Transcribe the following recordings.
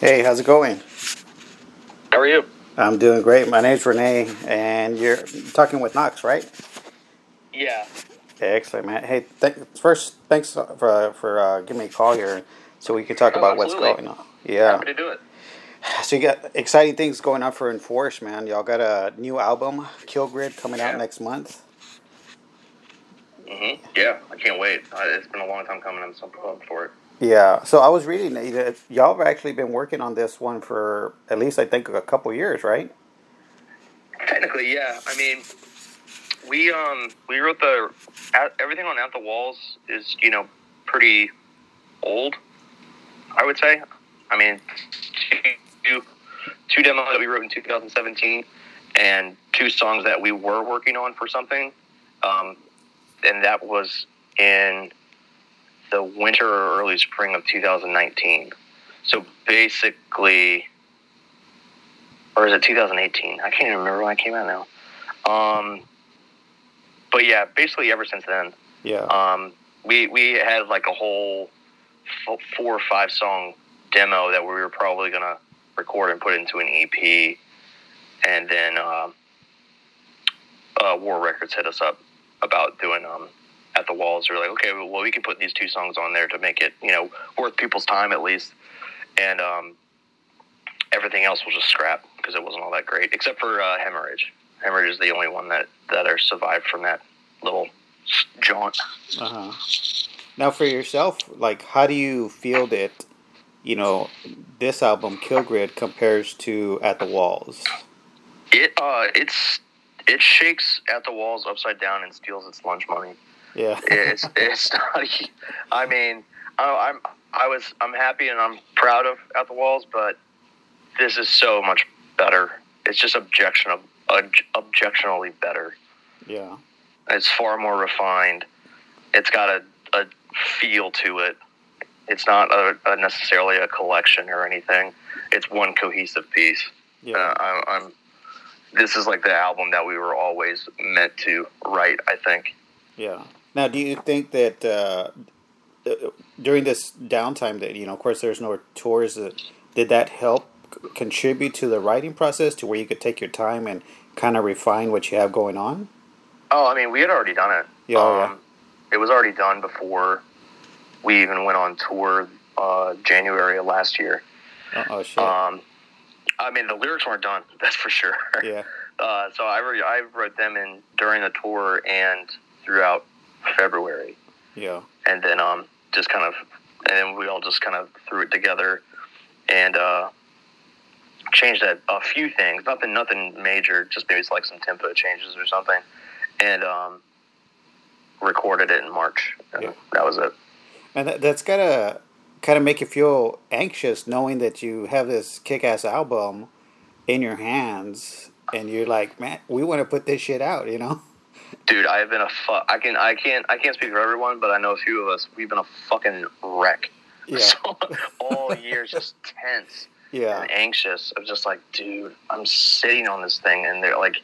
Hey, how's it going? How are you? I'm doing great. My name's Renee, and you're talking with Knox, right? Yeah. Excellent, man. Hey, th- first, thanks for for uh, giving me a call here, so we can talk Oh, about what's going on. Yeah. Happy to do it. So you got exciting things going on for Enforced, man. Y'all got a new album, Kill Grid, coming out next month. hmm Yeah, I can't wait. Uh, it's been a long time coming. I'm so pumped for it. Yeah. So I was reading that y'all have actually been working on this one for at least I think a couple years, right? Technically, yeah. I mean, we um we wrote the everything on At the Walls is you know pretty old. I would say. I mean, two two demos that we wrote in 2017, and two songs that we were working on for something, um, and that was in the winter or early spring of 2019. So basically, or is it 2018? I can't even remember when I came out now. Um, but yeah, basically ever since then, Yeah. um, we we had like a whole f- four or five song demo that we were probably gonna record and put into an EP, and then um uh, War Records hit us up about doing um, at the walls. We were like, okay, well we can put these two songs on there to make it you know worth people's time at least, and um, everything else was just scrap because it wasn't all that great, except for uh, Hemorrhage. Hemorrhage is the only one that that are survived from that little jaunt. Uh huh. Now, for yourself, like, how do you feel that, you know, this album, Kill Grid, compares to At the Walls? It uh, it's it shakes at the walls upside down and steals its lunch money. Yeah. It's it's not. I mean, I, I'm I was I'm happy and I'm proud of at the walls, but this is so much better. It's just objectionable, objectionably better. yeah. It's far more refined. It's got a, a feel to it. It's not a, a necessarily a collection or anything. It's one cohesive piece. Yeah. Uh, I, I'm. This is like the album that we were always meant to write. I think. Yeah. Now, do you think that uh, uh, during this downtime, that you know, of course, there's no tours, uh, did that help contribute to the writing process to where you could take your time and kind of refine what you have going on? Oh, I mean, we had already done it. Yeah, oh, yeah. It was already done before we even went on tour uh, January of last year. Uh oh, shit. Um, I mean, the lyrics weren't done. That's for sure. yeah. Uh, so I, re- I wrote them in during the tour and throughout February, Yeah. and then um, just kind of, and then we all just kind of threw it together and uh, changed a, a few things. Nothing, nothing major. Just maybe it's like some tempo changes or something, and um, recorded it in March. And Yeah. That was it. And that, that's gotta kind of make you feel anxious knowing that you have this kick-ass album in your hands and you're like man we want to put this shit out you know Dude, I have been a fuck. I can I can't I can't speak for everyone, but I know a few of us. We've been a fucking wreck. yeah So, all year just tense. yeah and anxious of just like, dude, I'm sitting on this thing, and they're like,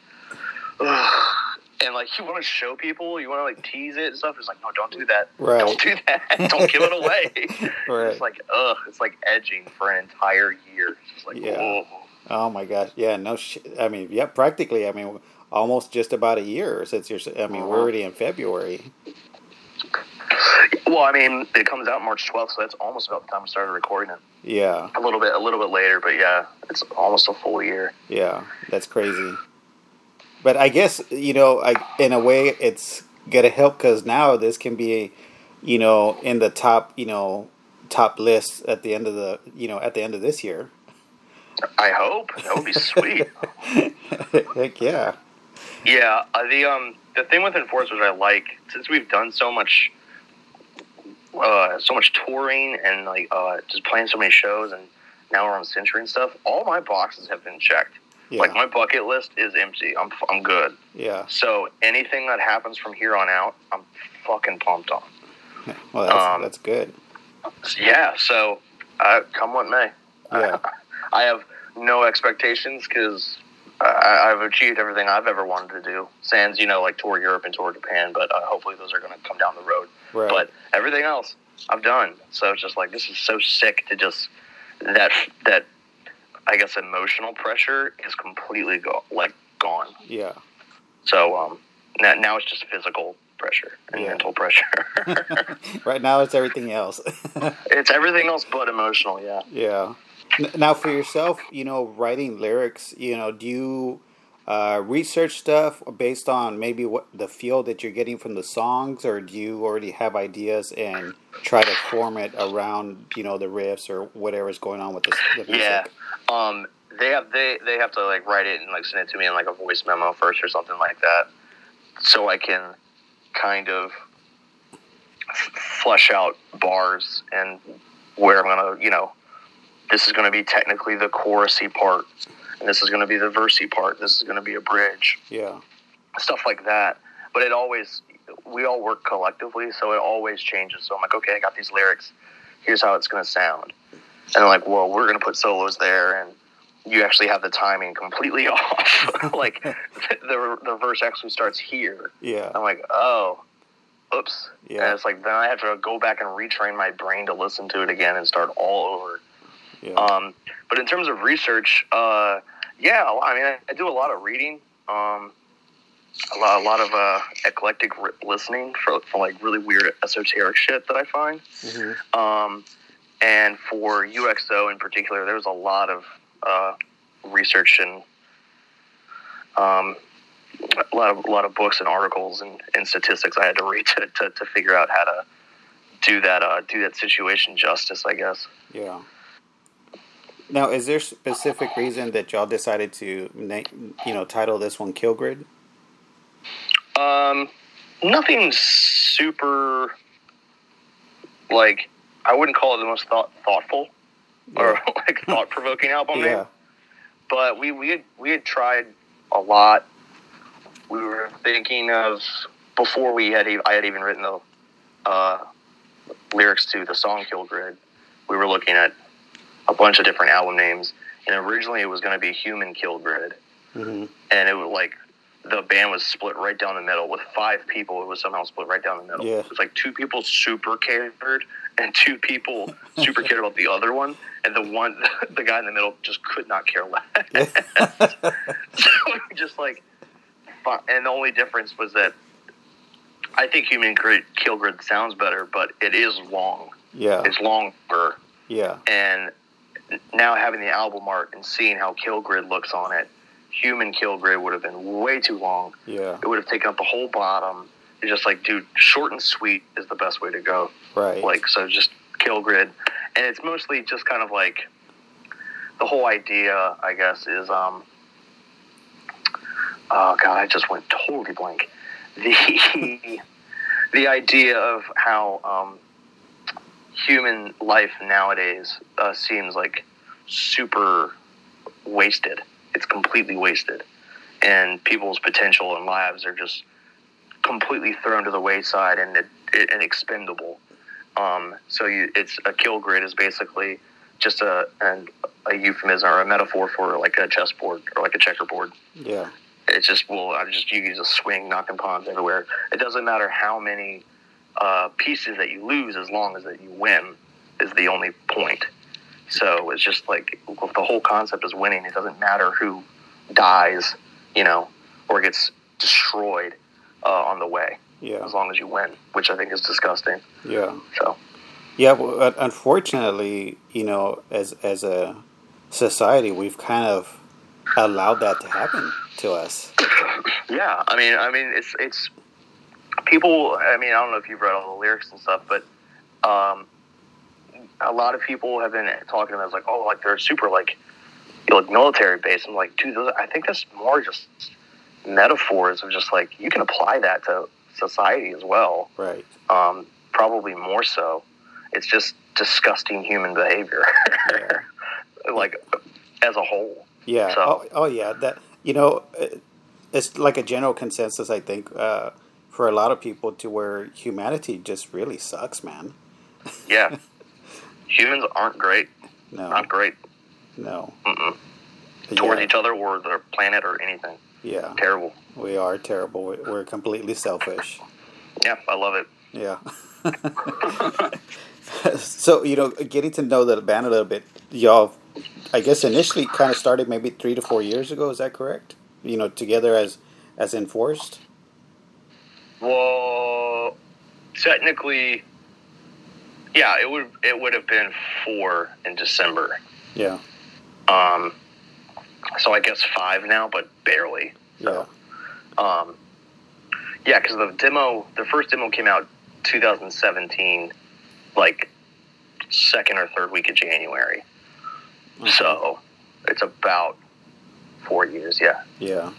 Ugh. and like you want to show people, you want to like tease it and stuff. It's like, no, don't do that. Right. Don't do that. don't give it away. Right. It's like, ugh, it's like edging for an entire year. It's just like, Yeah. oh. oh my gosh yeah no shit i mean yeah practically i mean almost just about a year since you're i mean we're already in february. Well, I mean, it comes out March 12th, so that's almost about the time we started recording it. yeah. A little bit, a little bit later, but yeah, it's almost a full year. yeah that's crazy. But i guess you know I, in a way it's gonna help because now this can be you know in the top you know top list at the end of the you know at the end of this year. I hope. That would be sweet. heck yeah Yeah, uh, the um the thing with enforcers I like since we've done so much uh so much touring and like uh just playing so many shows and now we're on Century and stuff. All my boxes have been checked. yeah Like my bucket list is empty. I'm I'm good. yeah So anything that happens from here on out, I'm fucking pumped on. well that's, Um, that's good Yeah. So uh, come what may. Yeah. I have no expectations because I, I've achieved everything I've ever wanted to do. Sans, you know, like tour Europe and tour Japan, but uh, hopefully those are going to come down the road. right But everything else, I've done. So it's just like this is so sick to just that that I guess emotional pressure is completely go, like gone. Yeah. So um, now, now it's just physical pressure and Yeah. mental pressure. right now it's everything else. it's everything else but emotional. Yeah. yeah. Now for yourself, you know, writing lyrics, you know, do you uh, research stuff based on maybe what the feel that you're getting from the songs, or do you already have ideas and try to form it around, you know, the riffs or whatever's going on with the, the music? Yeah. Um, they have they they have to like write it and like send it to me in like a voice memo first or something like that, so I can kind of f- flesh out bars and where I'm gonna you know this is gonna be technically the chorusy part and this is gonna be the versey part. This is gonna be a bridge Yeah. stuff like that. But it always, we all work collectively, so it always changes. So I'm like, okay, I got these lyrics. Here's how it's going to sound. And they're like, well, we're going to put solos there, and you actually have the timing completely off. like the the verse actually starts here. Yeah. I'm like, oh, oops. Yeah. And it's like then I have to go back and retrain my brain to listen to it again and start all over. Yeah. Um, but in terms of research, uh, yeah, I mean, I, I do a lot of reading, um, a lot, a lot of uh, eclectic listening for, for like really weird esoteric shit that I find. Mhm. Um, and for UXO in particular, there was a lot of uh, research and um, a lot of a lot of books and articles and, and statistics I had to read to, to, to figure out how to do that uh, do that situation justice, I guess. Yeah. Now, is there specific reason that y'all decided to, you know, title this one "Kill Grid"? Um, nothing super like I wouldn't call it the most thought thoughtful or like thought provoking album, Yeah. but we we had, we had tried a lot. We were thinking of before we had e- I had even written the uh, lyrics to the song "Kill Grid." We were looking at a bunch of different album names, and originally it was going to be "Human Kill Grid." hmm and it was like the band was split right down the middle with five people. It was somehow split right down the middle. Yeah. It was like two people super cared and two people super cared about the other one, and the one the guy in the middle just could not care less. so just like, and the only difference was that I think Human Grid Kill Grid sounds better, but it is long. yeah. It's longer, Yeah. and now having the album art and seeing how Kill Grid looks on it, Human Kill Grid would have been way too long. Yeah. It would have taken up the whole bottom. It's just like, dude, short and sweet is the best way to go. Right. Like, so just Kill Grid, and it's mostly just kind of like the whole idea, I guess, is um. Oh god, I just went totally blank. The the idea of how um, human life nowadays uh, seems like super wasted. It's completely wasted, and people's potential and lives are just completely thrown to the wayside and it, it, and expendable. Um, so you, it's a kill grid is basically just a an, a euphemism or a metaphor for like a chessboard or like a checkerboard. yeah. It's just well, I just you use a swing, knocking pawns everywhere. It doesn't matter how many uh, pieces that you lose, as long as that you win is the only point. So it's just like the whole concept is winning. It doesn't matter who dies, you know, or gets destroyed uh, on the way, Yeah. as long as you win, which I think is disgusting. Yeah. So Yeah. Well, unfortunately, you know, as as a society, we've kind of allowed that to happen to us. Yeah, I mean, I mean, it's it's people. I mean, I don't know if you've read all the lyrics and stuff, but um, a lot of people have been talking about it as like, oh, like they're super like, you know, like military based. I'm like, dude, those, I think that's more just metaphors of just like you can apply that to society as well. Right. Um, probably more so. It's just disgusting human behavior, Yeah. like as a whole. Yeah. So- Oh, oh, yeah. That you know, it's like a general consensus. I think uh, for a lot of people, to where humanity just really sucks, man. Yeah, humans aren't great. No. Not great. No. Mm-mm. towards yeah. each other or the planet or anything. Yeah. Terrible. We are terrible. We- We're completely selfish. Yeah, I love it. Yeah. so you know, getting to know the band a little bit, y'all, I guess initially kind of started maybe three to four years ago. Is that correct? You know, together as as enforced. Well, technically, yeah, it would it would have been four in December. Yeah. Um, so I guess five now, but barely. Yeah. Um, yeah, because the demo, the first demo came out 2017, like second or third week of January. Okay. So it's about four years. Yeah. Yeah.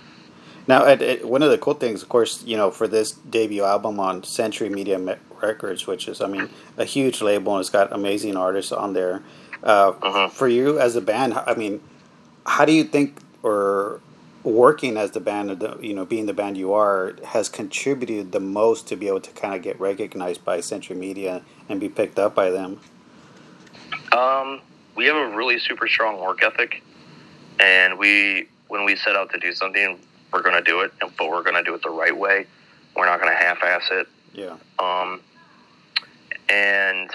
Now, one of the cool things, of course, you know, for this debut album on Century Media Me- Records, which is, I mean, a huge label and it's got amazing artists on there. Uh, Mhm. For you as a band, I mean, how do you think, or working as the band, the- you know, being the band you are, has contributed the most to be able to kind of get recognized by Century Media and be picked up by them? Um, we have a really super strong work ethic, and we when we set out to do something, we're going to do it, but we're going to do it the right way. We're not going to half-ass it. Yeah. Um, and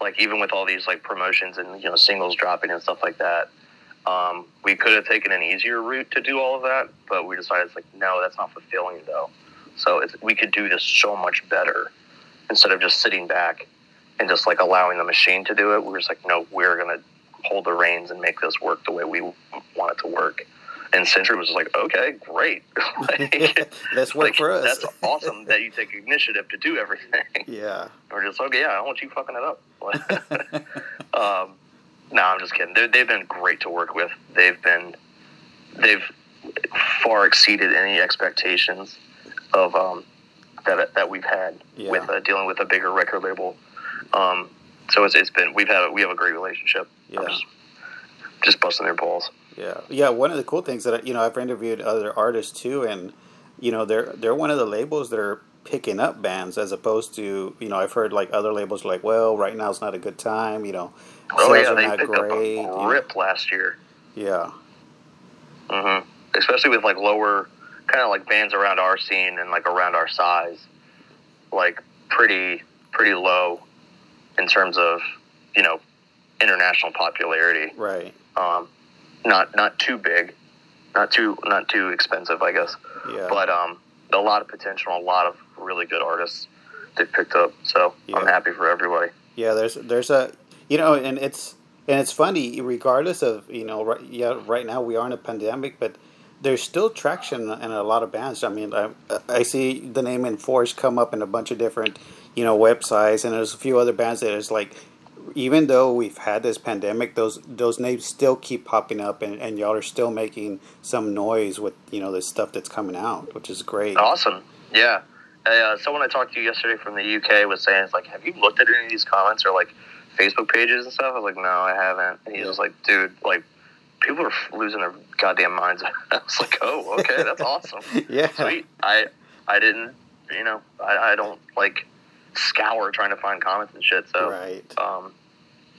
like even with all these like promotions and you know singles dropping and stuff like that, um, we could have taken an easier route to do all of that, but we decided it's like no, that's not fulfilling though. So it's, we could do this so much better instead of just sitting back and just like allowing the machine to do it. We were just like, no, we're gonna hold the reins and make this work the way we want it to work. And Century was like, okay, great. like, Let's work like, for us. That's awesome that you take initiative to do everything. yeah. We're just okay. Yeah, I don't want you fucking it up. um, no, I'm just kidding. They're, they've been great to work with. They've been they've far exceeded any expectations of um, that that we've had Yeah. with uh, dealing with a bigger record label. Um, so it's, it's been we've had a, we have a great relationship. I'm Yeah. just, just busting their balls. Yeah, yeah. One of the cool things that you know, I've interviewed other artists too, and you know, they're they're one of the labels that are picking up bands as opposed to you know, I've heard like other labels like, well, right now is not a good time. You know, Oh yeah, they picked great. up you a know. rip last year. Yeah, hmm Especially with like lower, kind of like bands around our scene and like around our size, like pretty pretty low in terms of you know international popularity. right. Um, not not too big, not too not too expensive, I guess. Yeah, But um, a lot of potential, a lot of really good artists they picked up. So I'm happy for everybody. yeah. There's there's a you know, and it's and it's funny regardless of you know, right, yeah, right now we are in a pandemic, but there's still traction in a lot of bands. I mean, I, I see the name Enforced come up in a bunch of different, you know, websites, and there's a few other bands that is like, even though we've had this pandemic, those those names still keep popping up, and, and y'all are still making some noise with you know the stuff that's coming out, which is great. Awesome. Yeah. Uh, someone I talked to yesterday from the UK was saying, "It's like, have you looked at any of these comments or like Facebook pages and stuff?" I was like, "No, I haven't." And he Yeah. was like, "Dude, like, people are losing their goddamn minds." I was like, "Oh, okay, that's awesome, yeah, sweet." I I didn't, you know, I, I don't like scour trying to find comments and shit. So, right, um,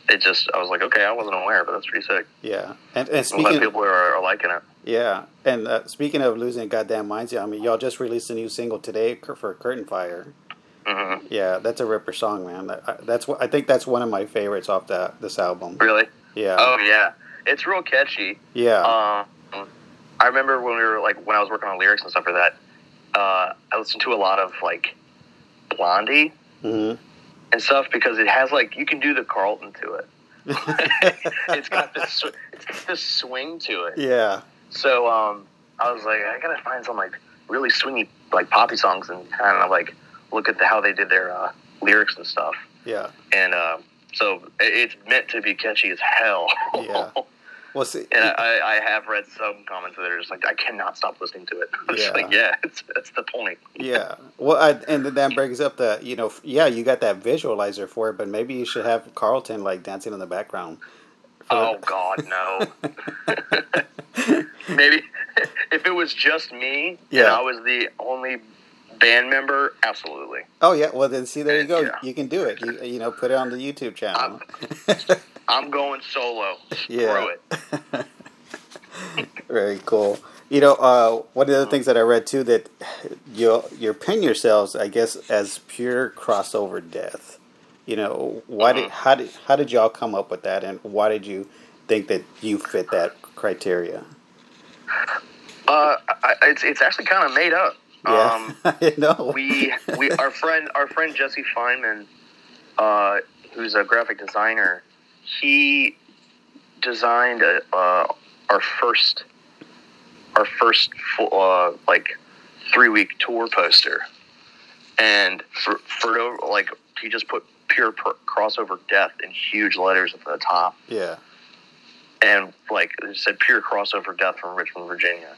it just I was like, okay, I wasn't aware, but that's pretty sick. yeah, and and I'm glad people are, are liking it. yeah, and uh, speaking of losing goddamn minds, yeah, I mean, y'all just released a new single today for Curtain Fire. hmm Yeah, that's a ripper song, man. That, I, that's what I think that's one of my favorites off that this album. Really? Yeah, Oh yeah, it's real catchy. yeah, Um, I remember when we were like when I was working on lyrics and stuff for that. Uh, I listened to a lot of like Blondie hmm and stuff because it has like you can do the Carlton to it. it's got this it's got this swing to it. yeah, So um, I was like, I gotta find some like really swingy like poppy songs and kind of like look at the, how they did their uh, lyrics and stuff. yeah. And uh, so it's meant to be catchy as hell. Yeah. Well, see, And I, I have read some comments that are just like, I cannot stop listening to it. It's Yeah. like, yeah, it's, that's the point. yeah. Well, I, and then that brings up the you know, yeah, you got that visualizer for it, but maybe you should have Carlton like dancing in the background. Oh God, no. Maybe if it was just me and Yeah. I was the only band member, absolutely. Oh yeah. Well, then see, there you go. Yeah. You can do it. You, you know, put it on the YouTube channel. I'm going solo. Yeah. Screw it. Very cool. You know, uh, one of the other things that I read too that you you pin yourselves, I guess, as pure crossover death. You know, why did how did how did y'all come up with that, and why did you think that you fit that criteria? Uh, I, it's it's actually kind of made up. Yeah, Um, I know. we we our friend our friend Jesse Feynman, uh, who's a graphic designer, he designed a, uh, our first our first full, uh, like three week tour poster, and for for like he just put pure per- crossover death in huge letters at the top, yeah, and like it said pure crossover death from Richmond, Virginia.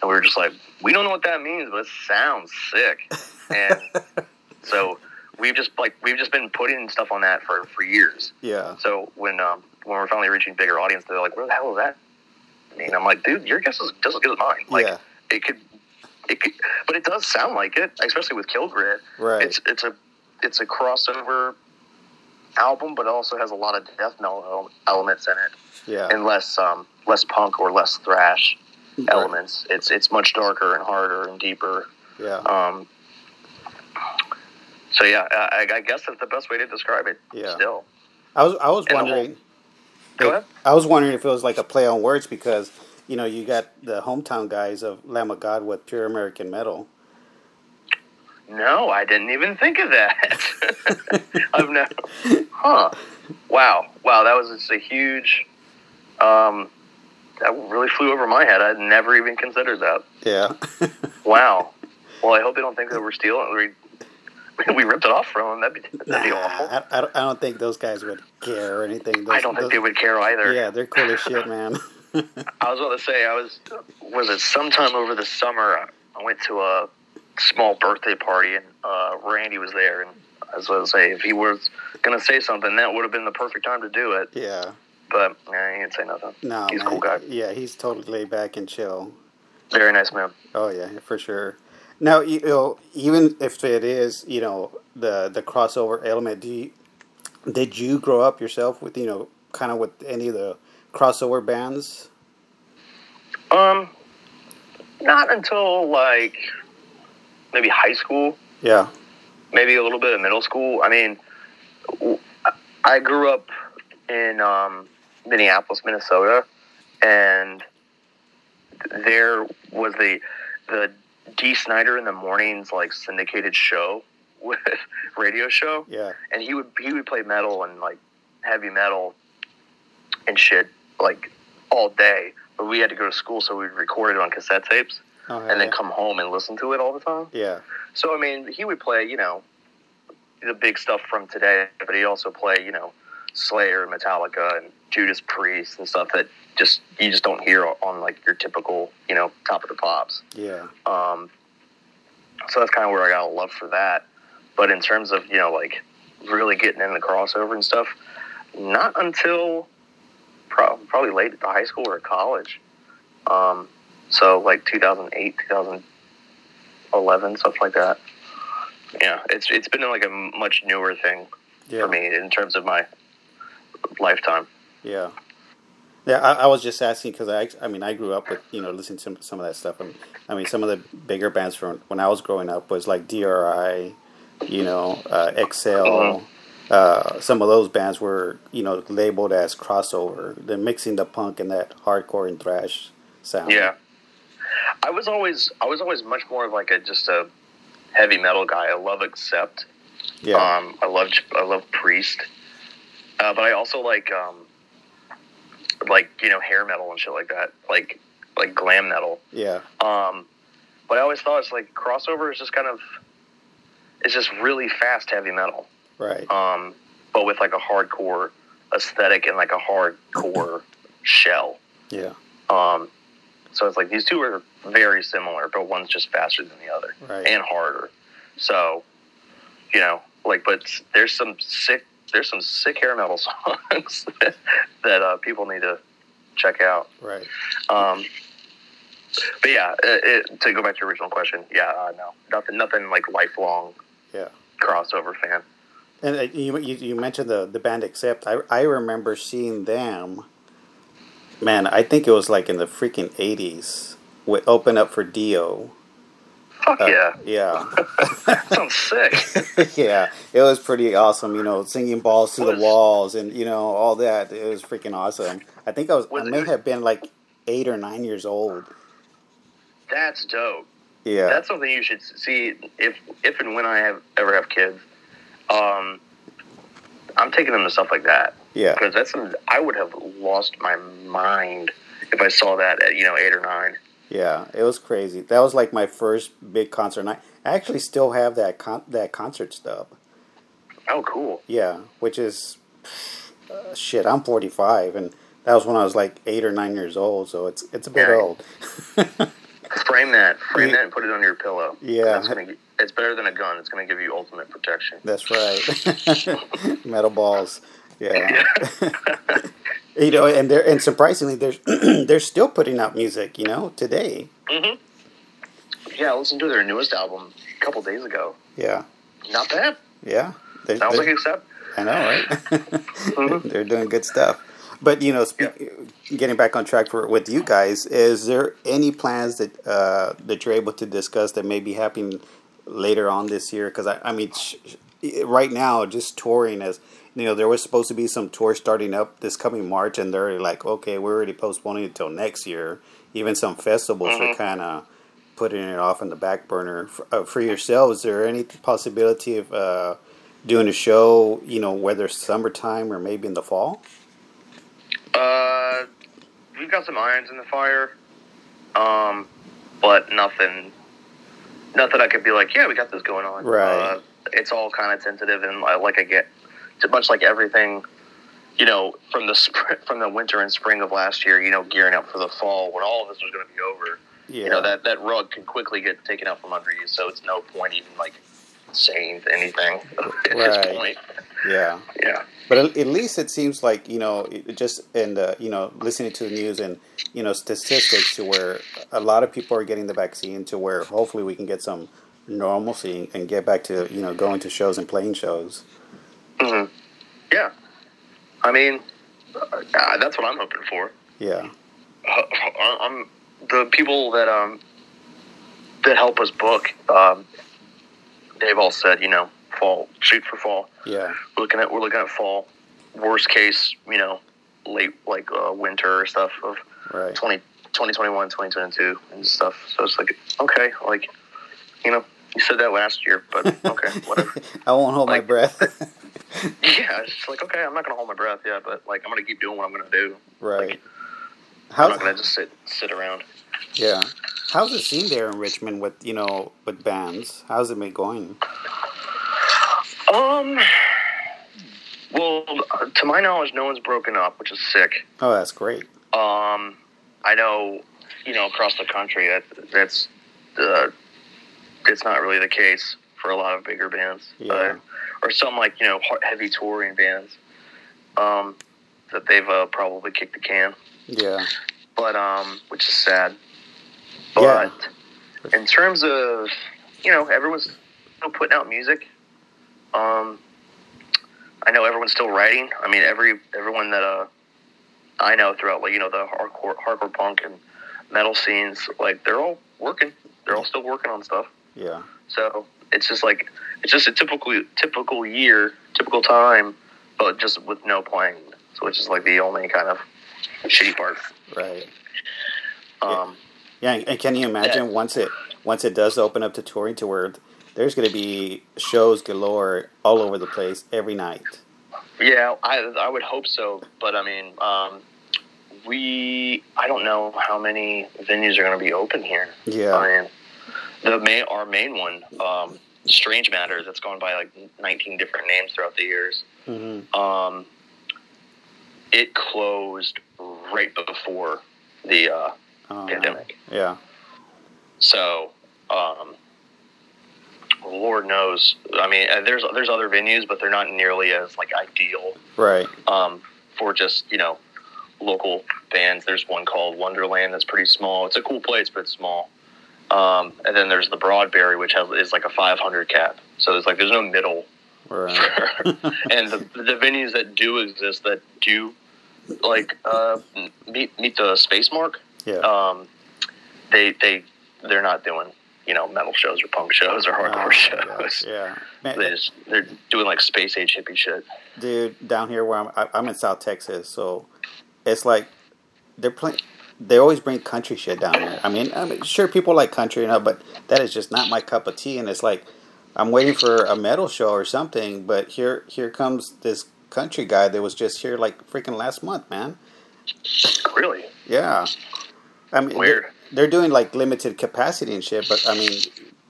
And we were just like, we don't know what that means, but it sounds sick. And so we've just like we've just been putting stuff on that for, for years. yeah, So when um, when we're finally reaching bigger audience, they're like, "Where the hell is that?" I mean, I'm like, "Dude, your guess is just as good as mine." Like, yeah, it could, it could, but it does sound like it, especially with Kill Grid. right. It's it's a it's a crossover album, but it also has a lot of death metal elements in it yeah, and less um, less punk or less thrash Right. elements. It's it's much darker and harder and deeper. yeah, Um, so yeah, I, I guess that's the best way to describe it. Yeah. Still, I was I was and wondering. Go if- ahead. I was wondering if it was like a play on words because you know you got the hometown guys of Lamb of God with pure American metal. no, I didn't even think of that. I've never. Huh. Wow. Wow. That was just a huge. Um, that really flew over my head. I'd never even considered that. Yeah, Wow. Well, I hope they don't think that we're stealing. We, we ripped it off from them. That'd be, that'd be Nah, awful. I, I, don't, think those guys would care or anything. Those, I don't think those- they would care either. Yeah, they're cool as shit, man. I was about to say, I was, was it sometime over the summer? I went to a small birthday party and uh, Randy was there. And I was going to say, if he was going to say something, that would have been the perfect time to do it. yeah, But nah, he didn't say nothing. no, He's a cool guy. Yeah, he's totally laid back and chill. Very nice man. Oh yeah, for sure. Now, you know, even if it is, you know, the the crossover element, do you, did you grow up yourself with, you know, kind of with any of the crossover bands? Um, not until like maybe high school. Yeah, maybe a little bit of middle school. I mean, I grew up in um, Minneapolis, Minnesota, and there was the the Dee Snider in the mornings like syndicated show with radio show, yeah, and he would he would play metal and like heavy metal and shit like all day. But we had to go to school, so we'd record it on cassette tapes oh, and then yeah. come home and listen to it all the time. yeah, So I mean, he would play, you know, the big stuff from today, but he also play, you know, Slayer and Metallica and Judas Priest and stuff that just you just don't hear on like your typical, you know, top of the pops. yeah, Um, so that's kind of where I got a love for that. But in terms of you know, like really getting in the crossover and stuff, not until pro- probably late at the high school or college. Um, so like 2008, 2011, stuff like that. Yeah, it's it's been like a much newer thing yeah. for me in terms of my lifetime. Yeah. Yeah, I, I was just asking because I, I mean, I grew up with you know listening to some, some of that stuff, and I mean, some of the bigger bands from when I was growing up was like DRI, you know, uh, Excel. Mhm. Uh, some of those bands were you know labeled as crossover. They're mixing the punk and that hardcore and thrash sound. Yeah, I was always I was always much more of like a just a heavy metal guy. I love Accept. yeah, Um, I love I love Priest, uh, but I also like um, like you know hair metal and shit like that, like like glam metal. yeah, Um, but I always thought it's like crossover is just kind of it's just really fast heavy metal, right. um, but with like a hardcore aesthetic and like a hardcore shell. Yeah, Um, so it's like these two are very similar, but one's just faster than the other right. and harder. So, you know, like, but there's some sick, there's some sick hair metal songs that, that uh, people need to check out. right. Um, but yeah, it, it, to go back to your original question, yeah, uh, no, nothing, nothing like lifelong Yeah. crossover fan. And uh, you, you you mentioned the the band Accept. I I remember seeing them. Man, I think it was like in the freaking eighties. With open up for Dio. Fuck Uh, yeah. yeah. Sounds sick. yeah, it was pretty awesome. You know, singing balls to the walls and you know all that. It was freaking awesome. I think I was. Was I may it- have been like eight or nine years old. That's dope. Yeah. That's something you should see if if and when I have ever have kids. Um, I'm taking them to stuff like that yeah. because that's I would have lost my mind if I saw that at you know eight or nine. Yeah. It was crazy. That was like my first big concert. And I actually still have that con- that concert stub. Oh, cool. Yeah, which is uh, shit. I'm 45, and that was when I was like eight or nine years old. So it's it's a bit Yeah. old. Frame that, frame Yeah. that, and put it on your pillow. Yeah. Gonna, it's better than a gun. It's going to give you ultimate protection. That's right. Metal balls. Yeah. you know, and they're and surprisingly, they're they're still putting out music. You know, today. hmm Yeah, I listened to their newest album a couple days ago. Yeah. Not bad. Yeah. They're, Sounds they're- like. I know, right? Mhm. they're doing good stuff. But you know, speak, getting back on track for with you guys, is there any plans that uh, that you're able to discuss that may be happening later on this year? Because I, I mean, sh- sh- right now, just touring as you know, there was supposed to be some tour starting up this coming March, and they're like, okay, we're already postponing it until next year. Even some festivals are Mhm. kind of putting it off in the back burner. For, uh, for yourselves, is there any possibility of uh, doing a show, you know, whether summertime or maybe in the fall? Uh, we've got some irons in the fire, um, but nothing, nothing I could be like, yeah, we got this going on. Right. Uh, it's all kind of tentative, and uh, like I get, much like everything, you know, from the spring, from the winter and spring of last year, you know, gearing up for the fall when all of this was going to be over. Yeah. You know that that rug can quickly get taken out from under you, so it's no point even like saying anything at Right. this point. yeah. Yeah. But at, least it seems like you know, just and uh, you know, listening to the news and you know statistics to where a lot of people are getting the vaccine to where hopefully we can get some normalcy and get back to you know going to shows and playing shows. Hmm Yeah. I mean, uh, that's what I'm hoping for. Yeah. Uh, I'm the people that um that help us book. Um, they've all said, you know, fall, shoot for fall. Yeah. We're looking at we're looking at fall. Worst case, you know, late like uh, winter or stuff of Right. 20, 2021, 2022 and stuff. So it's like, okay, like, you know, you said that last year, but okay, whatever. I won't hold my breath. yeah, it's like, okay, I'm not gonna hold my breath, yeah, but like, I'm gonna keep doing what I'm gonna do. right. I'm I'm How's not gonna just sit sit around. yeah? How's it scene there in Richmond with you know with bands? How's it been going? Um. Well, to my knowledge, no one's broken up, which is sick. Oh, that's great. Um, I know, you know, across the country, that that's uh, it's not really the case for a lot of bigger bands, Yeah. uh, or some like you know heavy touring bands. Um, that they've uh, probably kicked the can, Yeah. but um, which is sad. Yeah. But in terms of you know, everyone's still putting out music. Um, I know everyone's still writing. I mean, every everyone that uh, I know throughout, like you know, the hardcore, hardcore punk and metal scenes, like they're all working. They're all still working on stuff. Yeah. So it's just like it's just a typical typical year, typical time, but just with no playing. So which is like the only kind of shitty part. Right. Um, Yeah, and can you imagine once it once it does open up to touring to where there's going to be shows galore all over the place every night. Yeah, I I would hope so, but I mean, um, we I don't know how many venues are going to be open here. Yeah. I mean, the main our main one, um, Strange Matters, that's gone by like 19 different names throughout the years. hmm Um, it closed right before the uh, Oh, pandemic. Yeah. So, um, Lord knows. I mean, uh, there's there's other venues, but they're not nearly as like ideal Right. um, for just you know local bands. There's one called Wonderland that's pretty small. It's a cool place, but it's small. Um, and then there's the Broadberry, which has is like a 500 cap. So it's like there's no middle. Right. and the, the venues that do exist that do like uh, meet meet the space mark, yeah. um, they they they're not doing you know metal shows or punk shows or hardcore Oh, shows. yeah, Man, They just, they're doing like space age hippie shit. dude, down here where I'm, I- I'm in South Texas, so it's like they're playing. They always bring country shit down here. I mean, I mean, sure, people like country and all, but that is just not my cup of tea. And it's like I'm waiting for a metal show or something, but here, here comes this country guy that was just here like freaking last month, man. Really? Yeah, I mean, Weird. They're, they're doing like limited capacity and shit, but I mean,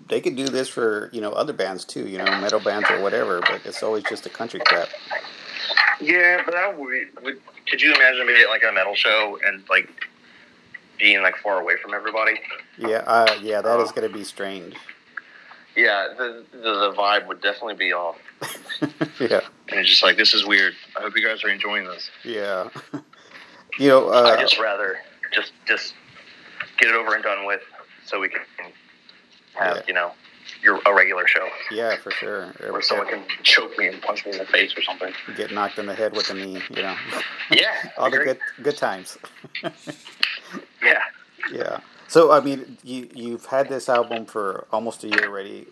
they could do this for you know other bands too, you know, metal bands or whatever. But it's always just a country crap. Yeah, but that would, would could you imagine being at like a metal show and like being like far away from everybody? Yeah, uh, yeah, that is going to be strange. Yeah, the, the the vibe would definitely be off. yeah, And it's just like this is weird. I hope you guys are enjoying this. yeah. you know, uh, I just rather just just get it over and done with, so we can have Yeah. you know your a regular show yeah, for sure. where someone can choke me and punch me in the face or something. get knocked in the head with a knee. You know, Yeah, all the good good times. Yeah, Yeah. So I mean, you you've had this album for almost a year already,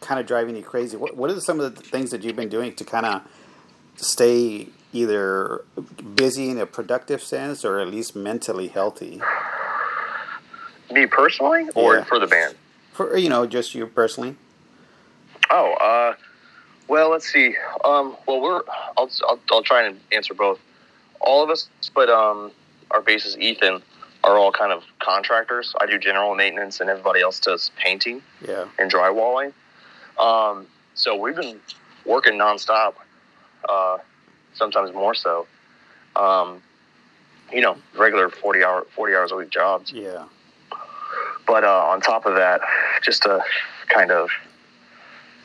kind of driving you crazy. What what are some of the things that you've been doing to kind of stay either busy in a productive sense or at least mentally healthy me personally or Yeah. for the band. for you know just you personally? Oh, uh, well, let's see. Um, well, we're I'll, I'll I'll try and answer both. All of us, but um, our bassist Ethan are all kind of contractors. I do general maintenance, and everybody else does painting Yeah. and drywalling. Um, so we've been working nonstop. Uh, sometimes more so. Um, you know, regular forty hour forty hours a week jobs. Yeah. But uh, on top of that, just to kind of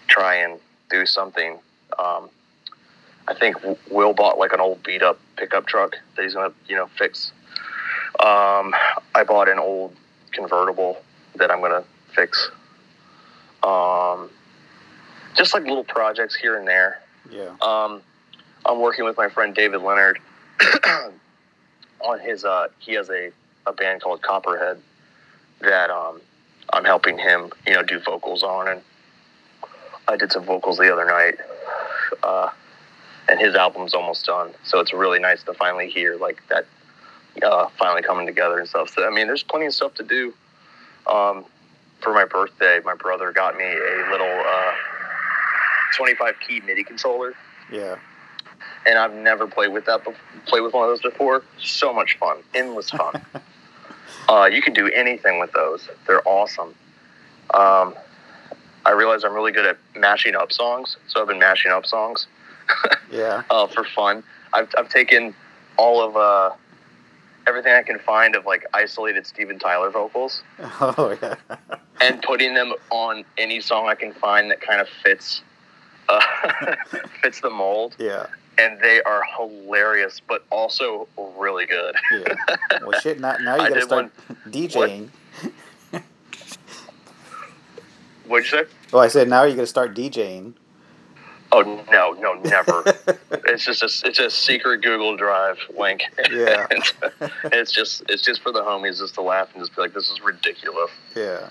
try and do something, um, I think Will bought like an old beat up pickup truck that he's gonna, you know, fix. Um, I bought an old convertible that I'm gonna fix. Um, just like little projects here and there. Yeah. Um, I'm working with my friend David Leonard on his. Uh, he has a, a band called Copperhead that um, I'm helping him, you know, do vocals on, and I did some vocals the other night. Uh, and his album's almost done, so it's really nice to finally hear like that, uh, finally coming together and stuff. So I mean, there's plenty of stuff to do. Um, for my birthday, my brother got me a little uh, 25 key MIDI controller Yeah. and I've never played with that. bef- Played with one of those before. So much fun, endless fun. uh, you can do anything with those. They're awesome. Um, I realize I'm really good at mashing up songs, so I've been mashing up songs Yeah. uh, for fun. I've I've taken all of uh, everything I can find of like isolated Steven Tyler vocals Oh yeah. and putting them on any song I can find that kind of fits uh, fits the mold Yeah. and they are hilarious, but also really good. Yeah. Well, shit. Now, now you gotta start DJing. What'd you say? Oh, I said now you gotta start DJing. Oh no, no, never. it's just a, it's a secret Google Drive link. Yeah. it's just it's just for the homies just to laugh and just be like, this is ridiculous. Yeah.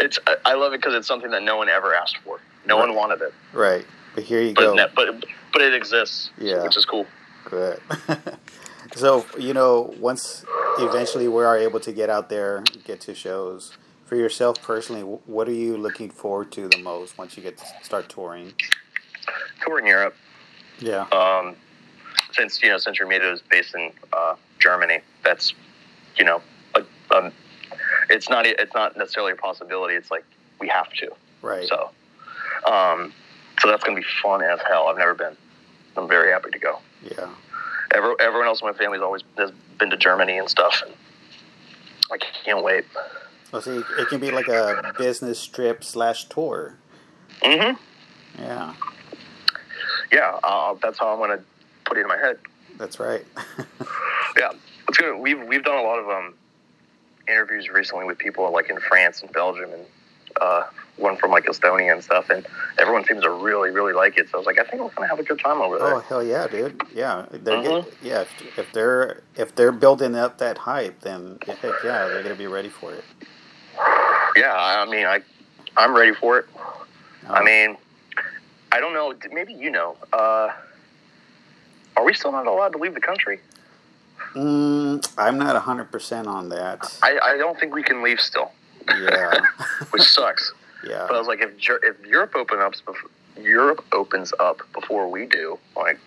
It's I- I love it because it's something that no one ever asked for. No one wanted it, Right. But here you but go. ne- but but it exists. Yeah. which is cool. Good. so you know, once eventually we are able to get out there, get to shows. For yourself personally, what are you looking forward to the most once you get to start touring? Tour in Europe. Yeah. um, since you know Century Media is based in uh, Germany, that's you know, a, um, it's not it's not necessarily a possibility. It's like we have to. Right. So, um, so that's gonna be fun as hell. I've never been. I'm very happy to go. Yeah. Every, everyone else in my family's always has been to Germany and stuff, and I can't wait. Well, see, it can be like a business trip slash tour. Mm-hmm. Yeah. Yeah, uh, that's how I'm gonna put it in my head. That's right. Yeah, it's good. We've we've done a lot of um, interviews recently with people like in France and Belgium and uh, one from like Estonia and stuff, and everyone seems to really really like it. So I was like, I think we're gonna have a good time over there. oh hell yeah, dude. Yeah. They're Mhm. get- yeah. If, if they're if they're building up that hype, then heck yeah, they're gonna be ready for it. yeah, I mean, I I'm ready for it. Oh. I mean, I don't know. Maybe you know. Uh, are we still not allowed to leave the country? Mm, I'm not hundred percent on that. I, I don't think we can leave still, Yeah, which sucks. yeah, But I was like, if if Europe open up, Europe opens up before we do, like,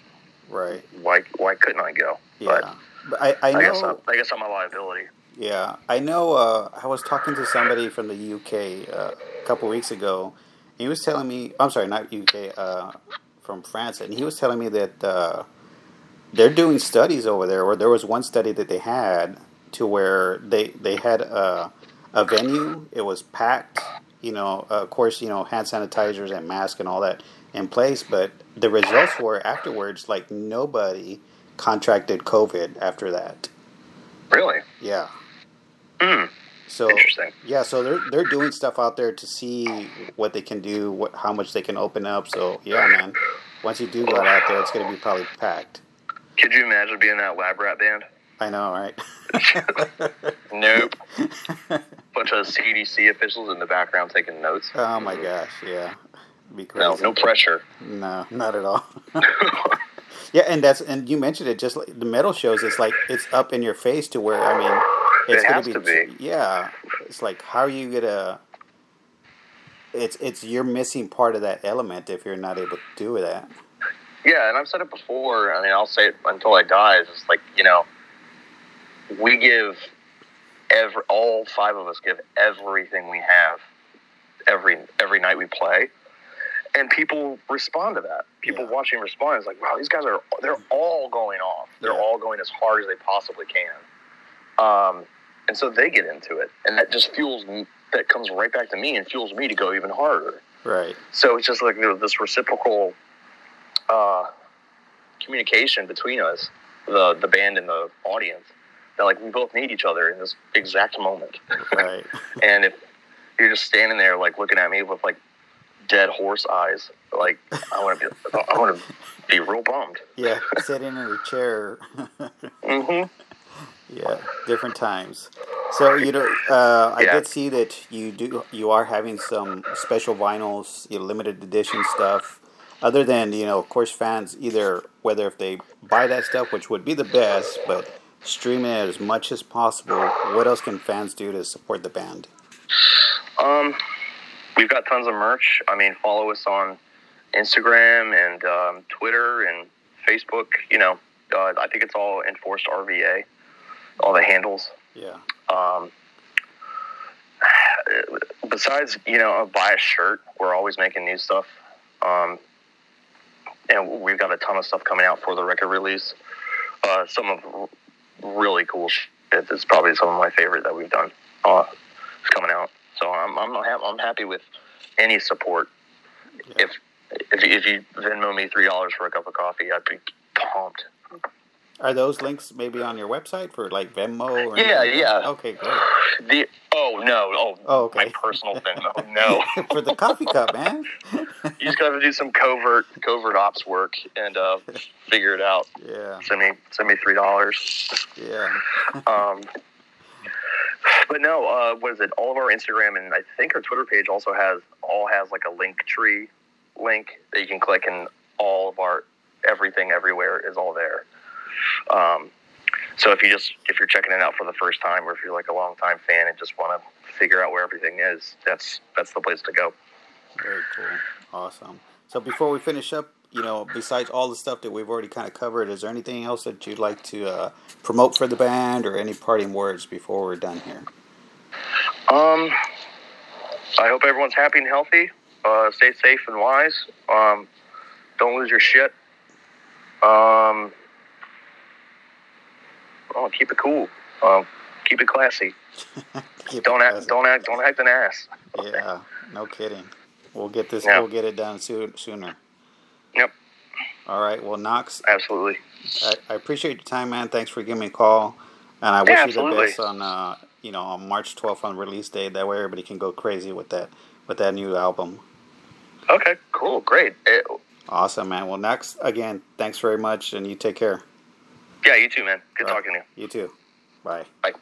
right. why why couldn't I go? But Yeah, but I, I I, guess I'm. I guess I'm a liability. Yeah, I know. Uh, I was talking to somebody from the UK uh, a couple weeks ago. He was telling me, I'm sorry, not UK, uh, from France, and he was telling me that uh, they're doing studies over there. Or there was one study that they had to where they they had a, a venue. It was packed. You know, of course, you know, hand sanitizers and masks and all that in place. But the results were afterwards, like nobody contracted COVID after that. Really? Yeah. Hmm. So Interesting. yeah, so they're they're doing stuff out there to see what they can do, what how much they can open up. So yeah, man, once you do go out there, it's gonna be probably packed. Could you imagine being that lab rat band? I know, right? Nope. Bunch of CDC officials in the background taking notes. oh my gosh, yeah, be No, no pressure. no, not at all. yeah, and that's and you mentioned it just like the metal shows. It's like it's up in your face to where I mean, it's It has be, to be. Yeah, it's like how are you gonna? It's it's you're missing part of that element if you're not able to do that. Yeah, and I've said it before. I mean, I'll say it until I die. It's like you know, we give every all five of us give everything we have every every night we play, and people respond to that. People Yeah. watching respond. It's like, wow, these guys are they're all going off. They're Yeah. all going as hard as they possibly can. Um, and so they get into it, and that just fuels me. That comes right back to me and fuels me to go even harder. Right. So it's just like you know, this reciprocal uh, communication between us, the the band and the audience. That like we both need each other in this exact moment. Right. and if you're just standing there like looking at me with like dead horse eyes, like I want to be, I want to be real bummed. Yeah, sitting in a chair. hmm yeah, different times. So you know, uh, I Yeah. did see that you do you are having some special vinyls, you know, limited edition stuff. Other than you know, of course, fans either whether if they buy that stuff, which would be the best, but streaming it as much as possible. What else can fans do to support the band? Um, we've got tons of merch. I mean, follow us on Instagram and um, Twitter and Facebook. You know, uh, I think it's all enforced RVA, all the handles. Yeah, Um, besides, you know, buy a shirt. We're always making new stuff. Um, and we've got a ton of stuff coming out for the record release. Uh, some of really cool shit. It's probably some of my favorite that we've done. Uh, it's coming out. So I'm I'm ha- I'm happy with any support. Yeah. If if you, if you Venmo me three dollars for a cup of coffee, I'd be pumped. Are those links maybe on your website for like Venmo? Or Yeah, anything? yeah. Okay, great. The oh no oh, Oh, okay. my personal Venmo no. for the coffee cup, man. You just gotta do some covert covert ops work and uh, figure it out. yeah, Send me send me three dollars. yeah. Um, but no, uh, what is it? All of our Instagram and I think our Twitter page also has all has like a Linktree link that you can click, and all of our everything everywhere is all there. Um, so if you just if you're checking it out for the first time, or if you're like a long time fan and just want to figure out where everything is, that's that's the place to go. Very cool. Awesome. So before we finish up, you know, besides all the stuff that we've already kind of covered, is there anything else that you'd like to uh, promote for the band or any parting words before we're done here? Um, I hope everyone's happy and healthy. Uh, stay safe and wise. Um, don't lose your shit. Um, oh, keep it cool. Um, keep it classy. Keep Don't it act. classy. Don't act. Don't act an ass. Yeah, no kidding. We'll get this. Yeah. We'll get it done soon, sooner. Yep. All right. Well, Knox, Absolutely. I, I appreciate your time, man. Thanks for giving me a call, and I wish Yeah, you the best on, uh, you know, on March 12th on release day. That way, everybody can go crazy with that with that new album. Okay. Cool. Great. Eh, Awesome, man. Well, Knox, again, thanks very much, and you take care. Yeah. You too, man. Good All right. talking to you. You too. Bye. Bye.